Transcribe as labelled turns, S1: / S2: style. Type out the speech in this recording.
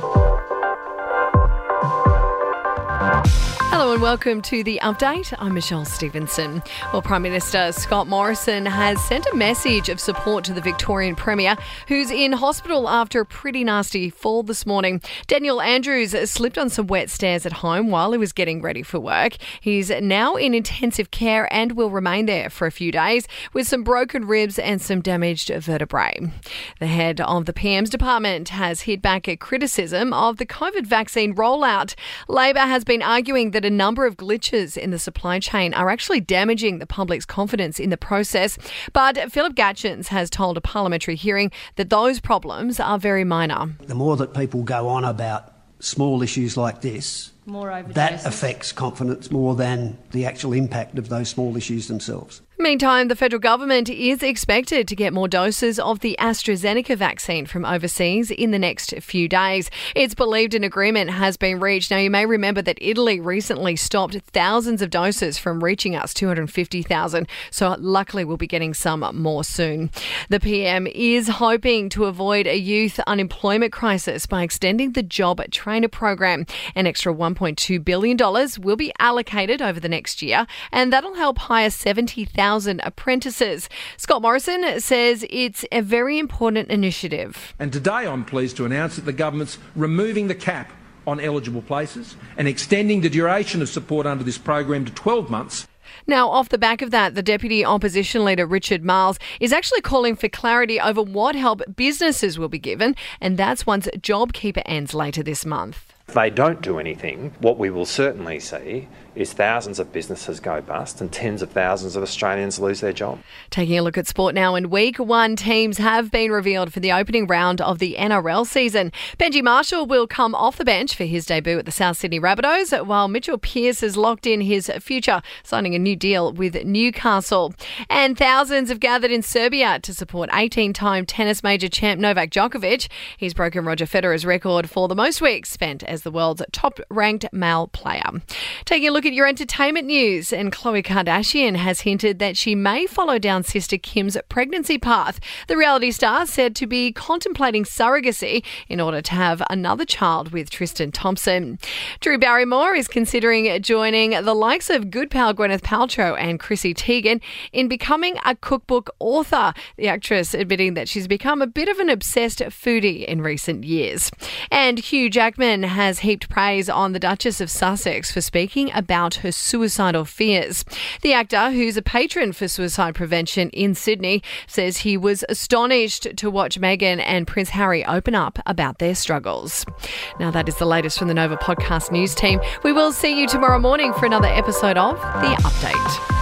S1: Música welcome to the update. I'm Michelle Stevenson. Well, Prime Minister Scott Morrison has sent a message of support to the Victorian Premier, who's in hospital after a pretty nasty fall this morning. Daniel Andrews slipped on some wet stairs at home while he was getting ready for work. He's now in intensive care and will remain there for a few days with some broken ribs and some damaged vertebrae. The head of the PM's department has hit back at criticism of the COVID vaccine rollout. Labor has been arguing that a number of glitches in the supply chain are actually damaging the public's confidence in the process. But Philip Gaetjens has told a parliamentary hearing that those problems are very minor.
S2: The more that people go on about small issues like this,
S3: more
S2: that affects confidence more than the actual impact of those small issues themselves.
S1: Meantime, the federal government is expected to get more doses of the AstraZeneca vaccine from overseas in the next few days. It's believed an agreement has been reached. Now, you may remember that Italy recently stopped thousands of doses from reaching us, 250,000. So, luckily, we'll be getting some more soon. The PM is hoping to avoid a youth unemployment crisis by extending the job trainer program. An extra $1.2 billion will be allocated over the next year, and that'll help hire 70,000 1,000 apprentices. Scott Morrison says it's a very important initiative.
S4: And today I'm pleased to announce that the government's removing the cap on eligible places and extending the duration of support under this program to 12 months.
S1: Now, off the back of that, the Deputy Opposition Leader Richard Marles is actually calling for clarity over what help businesses will be given, and that's once JobKeeper ends later this month.
S5: If they don't do anything, what we will certainly see is thousands of businesses go bust and tens of thousands of Australians lose their job.
S1: Taking a look at sport now, in week one, teams have been revealed for the opening round of the NRL season. Benji Marshall will come off the bench for his debut at the South Sydney Rabbitohs, while Mitchell Pearce has locked in his future, signing a new deal with Newcastle. And thousands have gathered in Serbia to support 18 time tennis major champ Novak Djokovic. He's broken Roger Federer's record for the most weeks spent as the world's top ranked male player. Taking a look at your entertainment news, and Khloe Kardashian has hinted that she may follow down sister Kim's pregnancy path. The reality star said to be contemplating surrogacy in order to have another child with Tristan Thompson. Drew Barrymore is considering joining the likes of good pal Gwyneth Paltrow and Chrissy Teigen in becoming a cookbook author. The actress admitting that she's become a bit of an obsessed foodie in recent years. And Hugh Jackman has has heaped praise on the Duchess of Sussex for speaking about her suicidal fears. The actor, who's a patron for suicide prevention in Sydney, says he was astonished to watch Meghan and Prince Harry open up about their struggles. Now, that is the latest from the Nova Podcast News team. We will see you tomorrow morning for another episode of The Update.